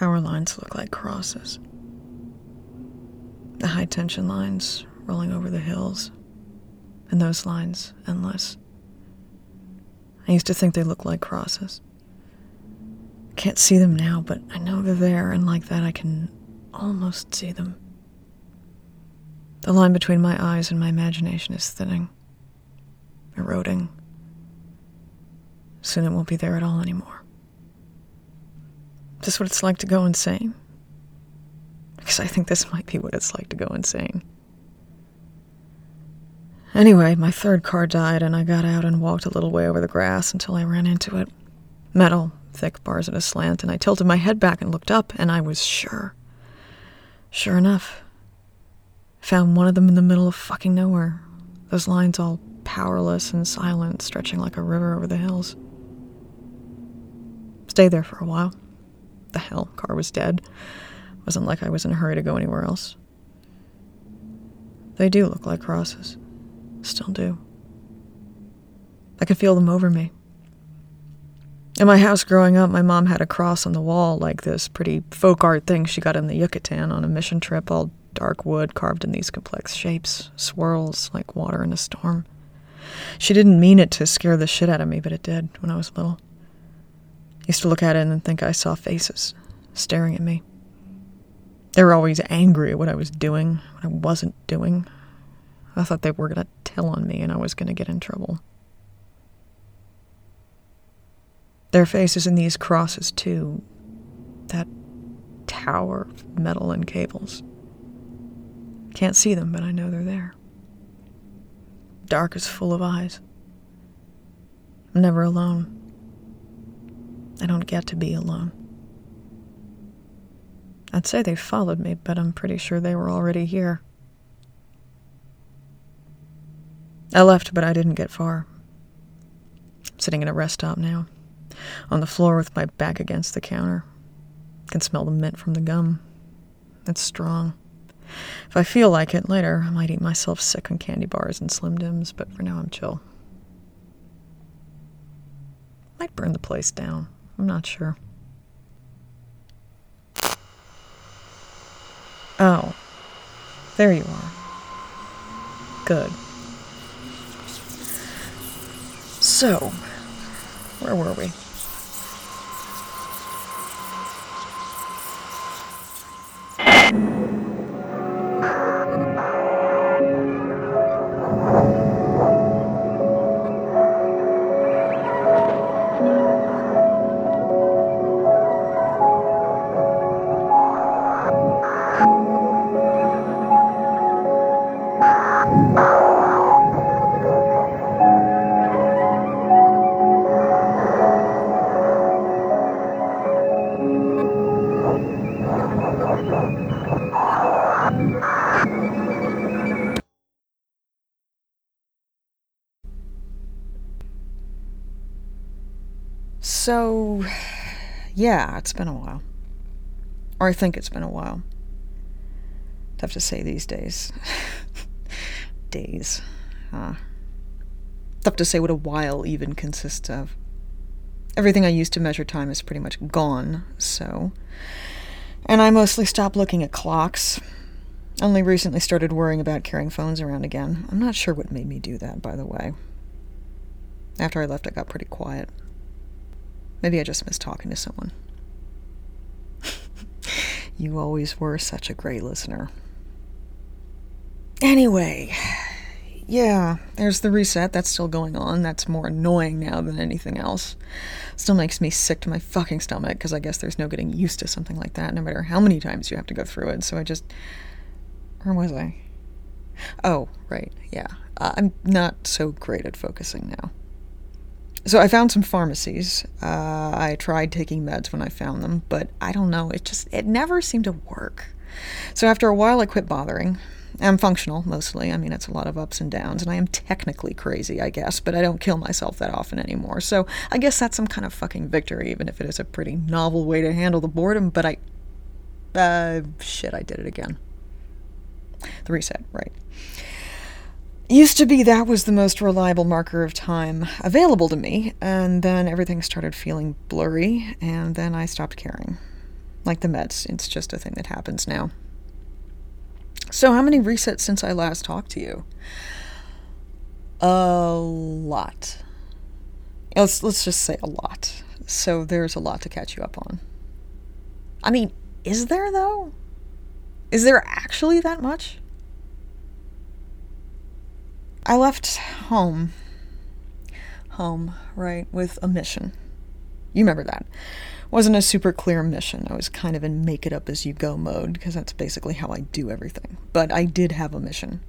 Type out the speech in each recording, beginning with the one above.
power lines look like crosses. The high tension lines rolling over the hills, and those lines endless. I used to think they looked like crosses. Can't see them now, but I know they're there, and like that, I can almost see them. The line between my eyes and my imagination is thinning, eroding. Soon it won't be there at all anymore. Is this what it's like to go insane? Because I think this might be what it's like to go insane. Anyway, my third car died, and I got out and walked a little way over the grass until I ran into it. Metal, thick bars at a slant, and I tilted my head back and looked up, and I was sure. Sure enough. Found one of them in the middle of fucking nowhere. Those lines all powerless and silent, stretching like a river over the hills. Stayed there for a while. The hell, car was dead. Wasn't like I was in a hurry to go anywhere else. They do look like crosses. Still do. I could feel them over me. In my house growing up, my mom had a cross on the wall like this pretty folk art thing she got in the Yucatan on a mission trip, all dark wood carved in these complex shapes, swirls like water in a storm. She didn't mean it to scare the shit out of me, but it did when I was little. Used to look at it and think I saw faces staring at me. They were always angry at what I was doing, what I wasn't doing. I thought they were going to tell on me and I was going to get in trouble. Their faces in these crosses, too. That tower of metal and cables. Can't see them, but I know they're there. Dark is full of eyes. I'm never alone. I don't get to be alone. I'd say they followed me, but I'm pretty sure they were already here. I left, but I didn't get far. I'm sitting in a rest stop now, on the floor with my back against the counter. I Can smell the mint from the gum. It's strong. If I feel like it later, I might eat myself sick on candy bars and Slim Jims, but for now I'm chill. Might burn the place down. I'm not sure. Oh. There you are. Good. So, where were we? So, yeah, it's been a while. Or I think it's been a while. Tough to say these days. days. Uh, tough to say what a while even consists of. Everything I used to measure time is pretty much gone, so. And I mostly stopped looking at clocks. Only recently started worrying about carrying phones around again. I'm not sure what made me do that, by the way. After I left, I got pretty quiet. Maybe I just miss talking to someone. you always were such a great listener. Anyway, yeah, there's the reset. That's still going on. That's more annoying now than anything else. Still makes me sick to my fucking stomach because I guess there's no getting used to something like that, no matter how many times you have to go through it. So I just. Where was I? Oh, right, yeah. Uh, I'm not so great at focusing now. So I found some pharmacies. Uh, I tried taking meds when I found them, but I don't know. It just it never seemed to work. So after a while, I quit bothering. I'm functional mostly. I mean, it's a lot of ups and downs, and I am technically crazy, I guess, but I don't kill myself that often anymore. So I guess that's some kind of fucking victory, even if it is a pretty novel way to handle the boredom. But I, uh, shit, I did it again. The reset, right. Used to be that was the most reliable marker of time available to me, and then everything started feeling blurry, and then I stopped caring. Like the meds, it's just a thing that happens now. So, how many resets since I last talked to you? A lot. Let's let's just say a lot. So there's a lot to catch you up on. I mean, is there though? Is there actually that much? I left home. Home, right, with a mission. You remember that. Wasn't a super clear mission. I was kind of in make it up as you go mode because that's basically how I do everything. But I did have a mission.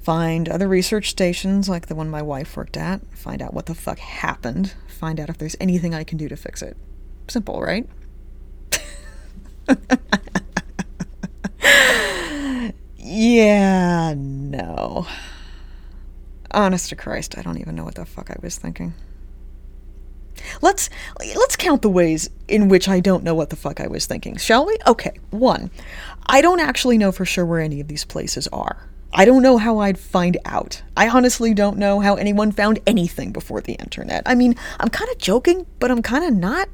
Find other research stations like the one my wife worked at, find out what the fuck happened, find out if there's anything I can do to fix it. Simple, right? yeah, no. Honest to Christ, I don't even know what the fuck I was thinking. Let's let's count the ways in which I don't know what the fuck I was thinking, shall we? Okay, one. I don't actually know for sure where any of these places are. I don't know how I'd find out. I honestly don't know how anyone found anything before the internet. I mean, I'm kind of joking, but I'm kind of not.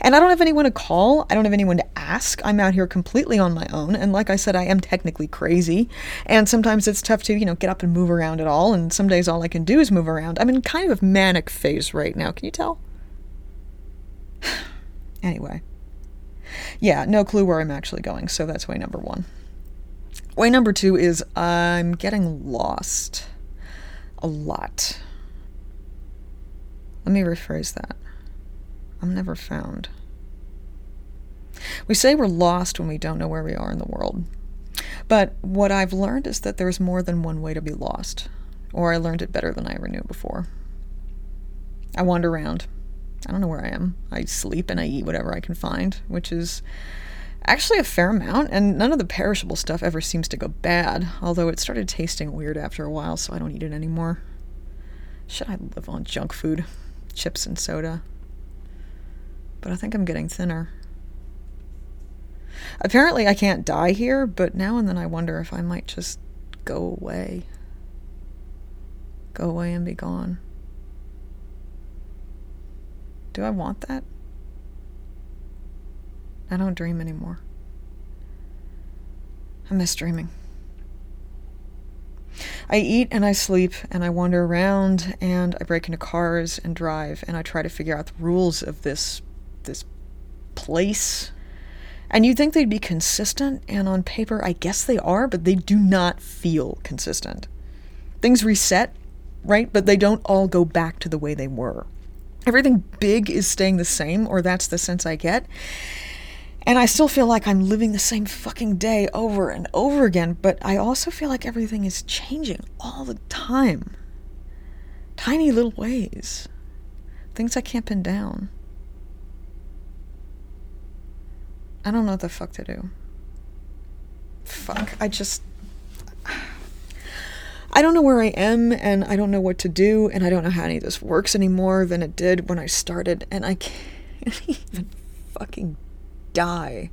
And I don't have anyone to call. I don't have anyone to ask. I'm out here completely on my own. And like I said, I am technically crazy. And sometimes it's tough to, you know, get up and move around at all. And some days all I can do is move around. I'm in kind of a manic phase right now. Can you tell? anyway. Yeah, no clue where I'm actually going. So that's way number one. Way number two is I'm getting lost a lot. Let me rephrase that. I'm never found. We say we're lost when we don't know where we are in the world. But what I've learned is that there's more than one way to be lost, or I learned it better than I ever knew before. I wander around. I don't know where I am. I sleep and I eat whatever I can find, which is actually a fair amount, and none of the perishable stuff ever seems to go bad, although it started tasting weird after a while, so I don't eat it anymore. Should I live on junk food? Chips and soda. But I think I'm getting thinner. Apparently, I can't die here, but now and then I wonder if I might just go away. Go away and be gone. Do I want that? I don't dream anymore. I miss dreaming. I eat and I sleep and I wander around and I break into cars and drive and I try to figure out the rules of this this place. And you'd think they'd be consistent, and on paper, I guess they are, but they do not feel consistent. Things reset, right? But they don't all go back to the way they were. Everything big is staying the same, or that's the sense I get. And I still feel like I'm living the same fucking day over and over again, but I also feel like everything is changing all the time. Tiny little ways. Things I can't pin down. I don't know what the fuck to do. Fuck. I just. I don't know where I am, and I don't know what to do, and I don't know how any of this works anymore than it did when I started, and I can't even fucking die.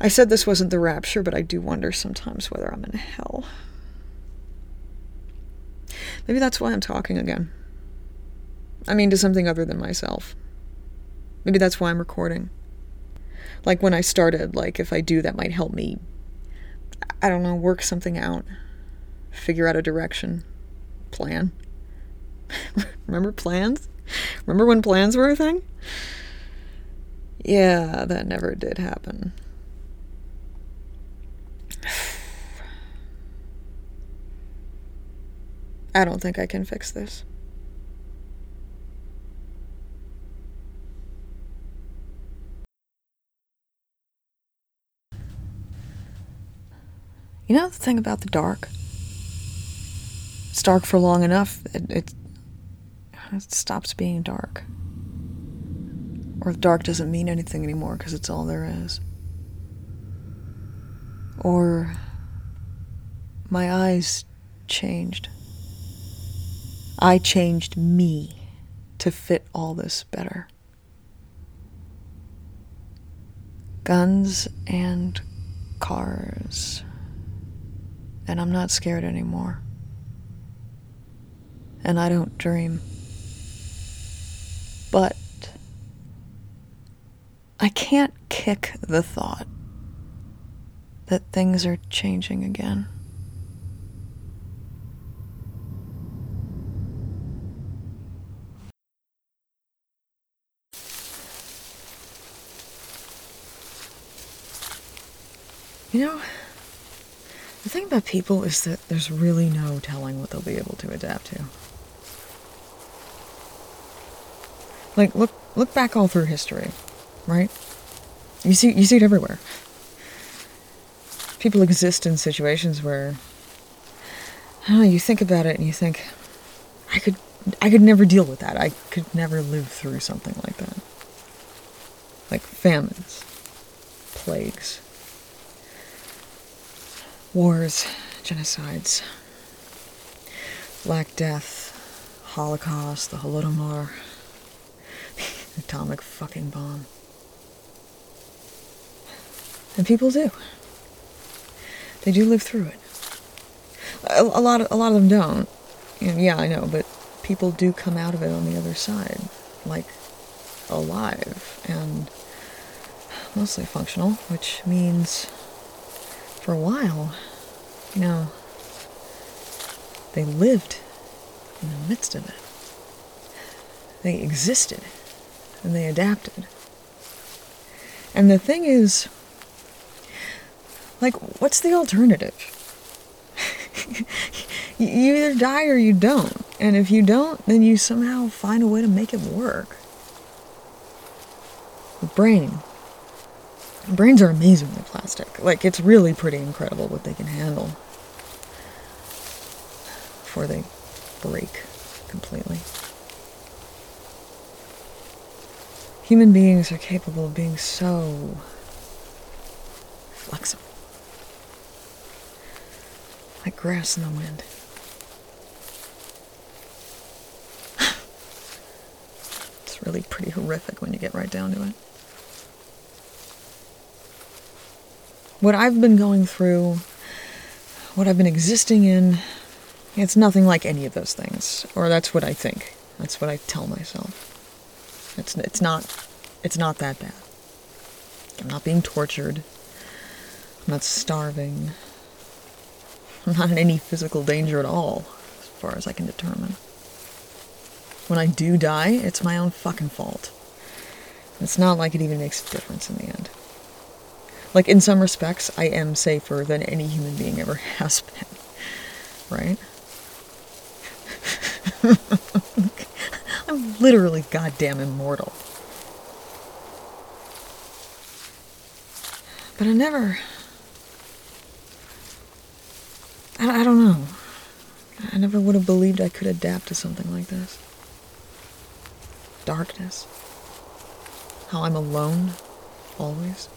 I said this wasn't the rapture, but I do wonder sometimes whether I'm in hell. Maybe that's why I'm talking again. I mean, to something other than myself. Maybe that's why I'm recording. Like when I started, like if I do, that might help me, I don't know, work something out, figure out a direction, plan. Remember plans? Remember when plans were a thing? Yeah, that never did happen. I don't think I can fix this. You know the thing about the dark? It's dark for long enough, it, it, it stops being dark. Or dark doesn't mean anything anymore because it's all there is. Or my eyes changed. I changed me to fit all this better. Guns and cars. And I'm not scared anymore. And I don't dream. But I can't kick the thought that things are changing again. You know, the thing about people is that there's really no telling what they'll be able to adapt to. Like look look back all through history, right? You see you see it everywhere. People exist in situations where I don't know, you think about it and you think I could I could never deal with that. I could never live through something like that. Like famines, plagues, wars, genocides, Black Death, Holocaust, the Holodomor, atomic fucking bomb. And people do. They do live through it. A, a lot of a lot of them don't. And yeah, I know, but people do come out of it on the other side, like alive and mostly functional, which means for a while, you know, they lived in the midst of it. They existed and they adapted. And the thing is, like, what's the alternative? you either die or you don't. And if you don't, then you somehow find a way to make it work. The brain. Brains are amazingly plastic. Like, it's really pretty incredible what they can handle before they break completely. Human beings are capable of being so flexible. Like grass in the wind. it's really pretty horrific when you get right down to it. What I've been going through, what I've been existing in, it's nothing like any of those things. Or that's what I think. That's what I tell myself. It's, it's not it's not that bad. I'm not being tortured. I'm not starving. I'm not in any physical danger at all, as far as I can determine. When I do die, it's my own fucking fault. It's not like it even makes a difference in the end. Like, in some respects, I am safer than any human being ever has been. Right? I'm literally goddamn immortal. But I never. I, I don't know. I never would have believed I could adapt to something like this. Darkness. How I'm alone, always.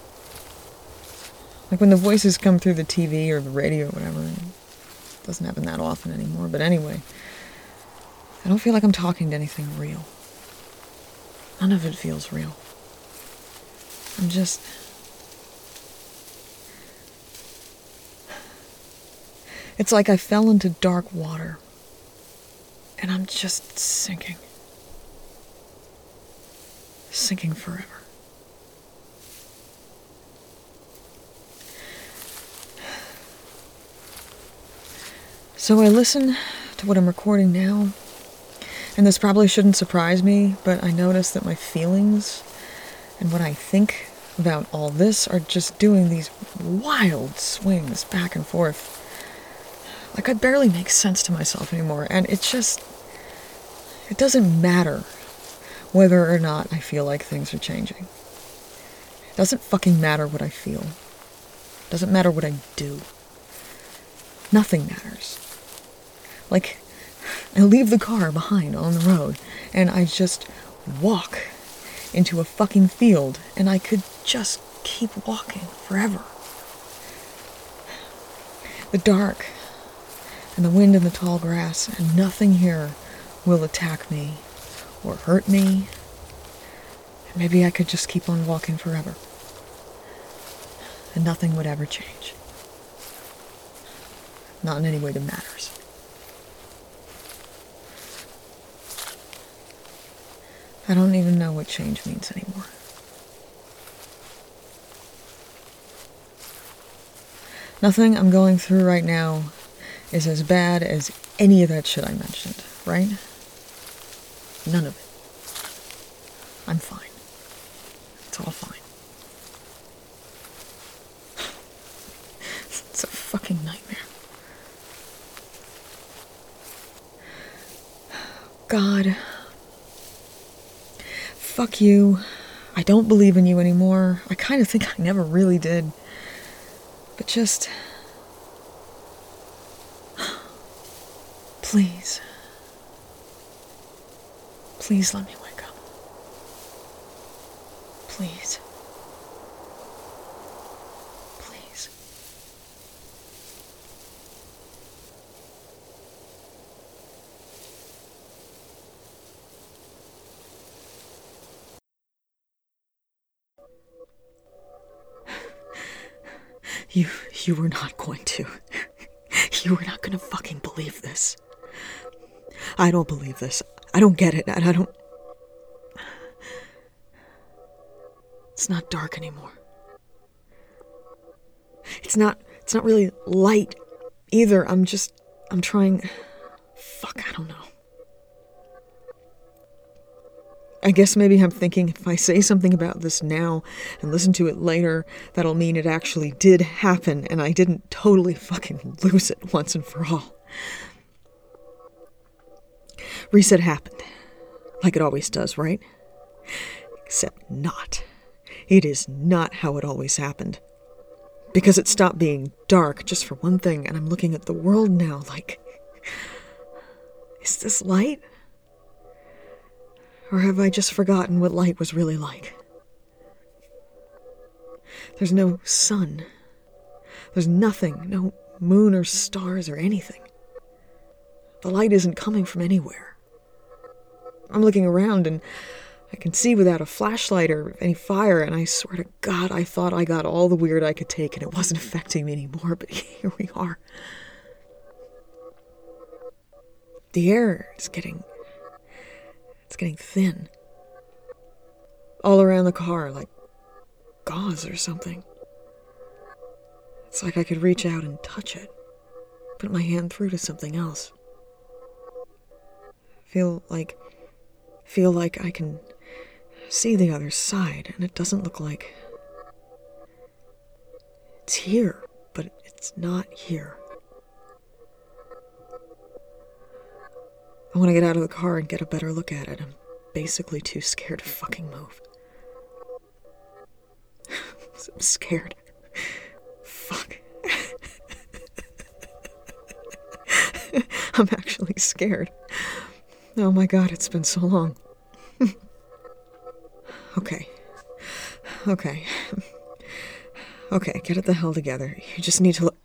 Like when the voices come through the TV or the radio or whatever. It doesn't happen that often anymore, but anyway. I don't feel like I'm talking to anything real. None of it feels real. I'm just It's like I fell into dark water and I'm just sinking. Sinking forever. So I listen to what I'm recording now, and this probably shouldn't surprise me, but I notice that my feelings and what I think about all this are just doing these wild swings back and forth like, I barely make sense to myself anymore. And it's just, it doesn't matter whether or not I feel like things are changing. It doesn't fucking matter what I feel. It doesn't matter what I do. Nothing matters. Like, I leave the car behind on the road and I just walk into a fucking field and I could just keep walking forever. The dark and the wind and the tall grass, and nothing here will attack me or hurt me. And maybe I could just keep on walking forever. And nothing would ever change. Not in any way that matters. I don't even know what change means anymore. Nothing I'm going through right now is as bad as any of that shit I mentioned, right? None of it. I'm fine. You. I don't believe in you anymore. I kind of think I never really did. But just. Please. Please let me wake up. Please. You you were not going to. You were not going to fucking believe this. I don't believe this. I don't get it. And I don't It's not dark anymore. It's not it's not really light either. I'm just I'm trying fuck, I don't know. I guess maybe I'm thinking if I say something about this now and listen to it later, that'll mean it actually did happen and I didn't totally fucking lose it once and for all. Reset happened. Like it always does, right? Except not. It is not how it always happened. Because it stopped being dark just for one thing, and I'm looking at the world now like. Is this light? Or have I just forgotten what light was really like? There's no sun. There's nothing, no moon or stars or anything. The light isn't coming from anywhere. I'm looking around and I can see without a flashlight or any fire, and I swear to God, I thought I got all the weird I could take and it wasn't affecting me anymore, but here we are. The air is getting it's getting thin. All around the car, like gauze or something. It's like I could reach out and touch it, put my hand through to something else. Feel like. Feel like I can see the other side, and it doesn't look like. It's here, but it's not here. I want to get out of the car and get a better look at it. I'm basically too scared to fucking move. I'm scared. Fuck. I'm actually scared. Oh my god, it's been so long. okay. Okay. Okay, get it the hell together. You just need to look.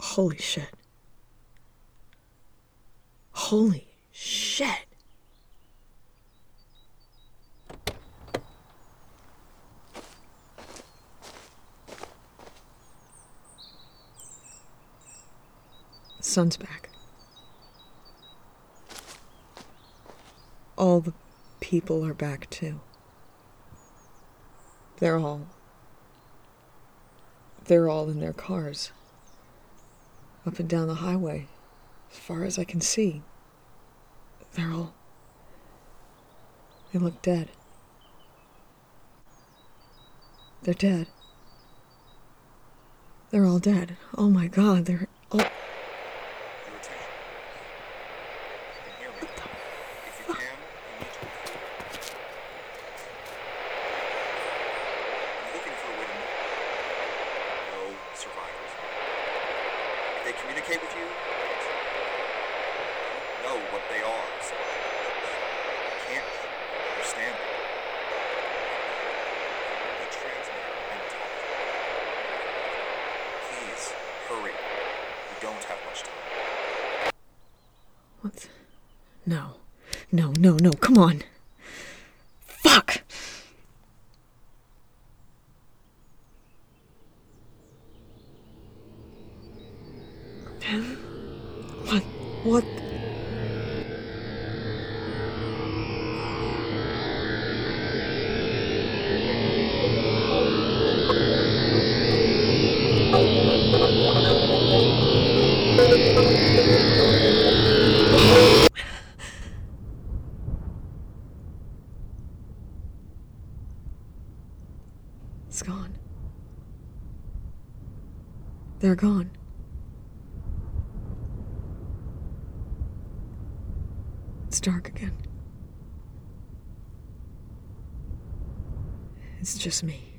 Holy shit. Holy shit. Sun's back. All the people are back too. They're all. They're all in their cars. Up and down the highway, as far as I can see. They're all. They look dead. They're dead. They're all dead. Oh my god, they're all. Your attention. You can hear me. If you can, you need to. I'm looking for a way to know. No survivors. If they communicate with you, great. I don't know what they are, so I can't understand them. The transmitter and talk. Please hurry. We don't have much time. What? No. No, no, no, come on. They're gone. It's dark again. It's just me.